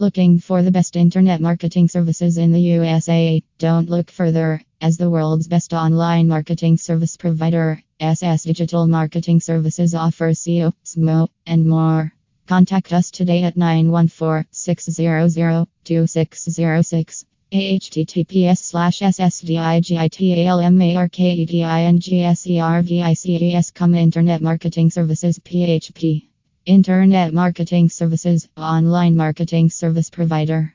Looking for the best internet marketing services in the USA? Don't look further, as the world's best online marketing service provider, SS Digital Marketing Services offers SEO, SMO, and more. Contact us today at 914 600 2606 https slash ssdigitalmarketingservices com internet marketing services php internet marketing services online marketing service provider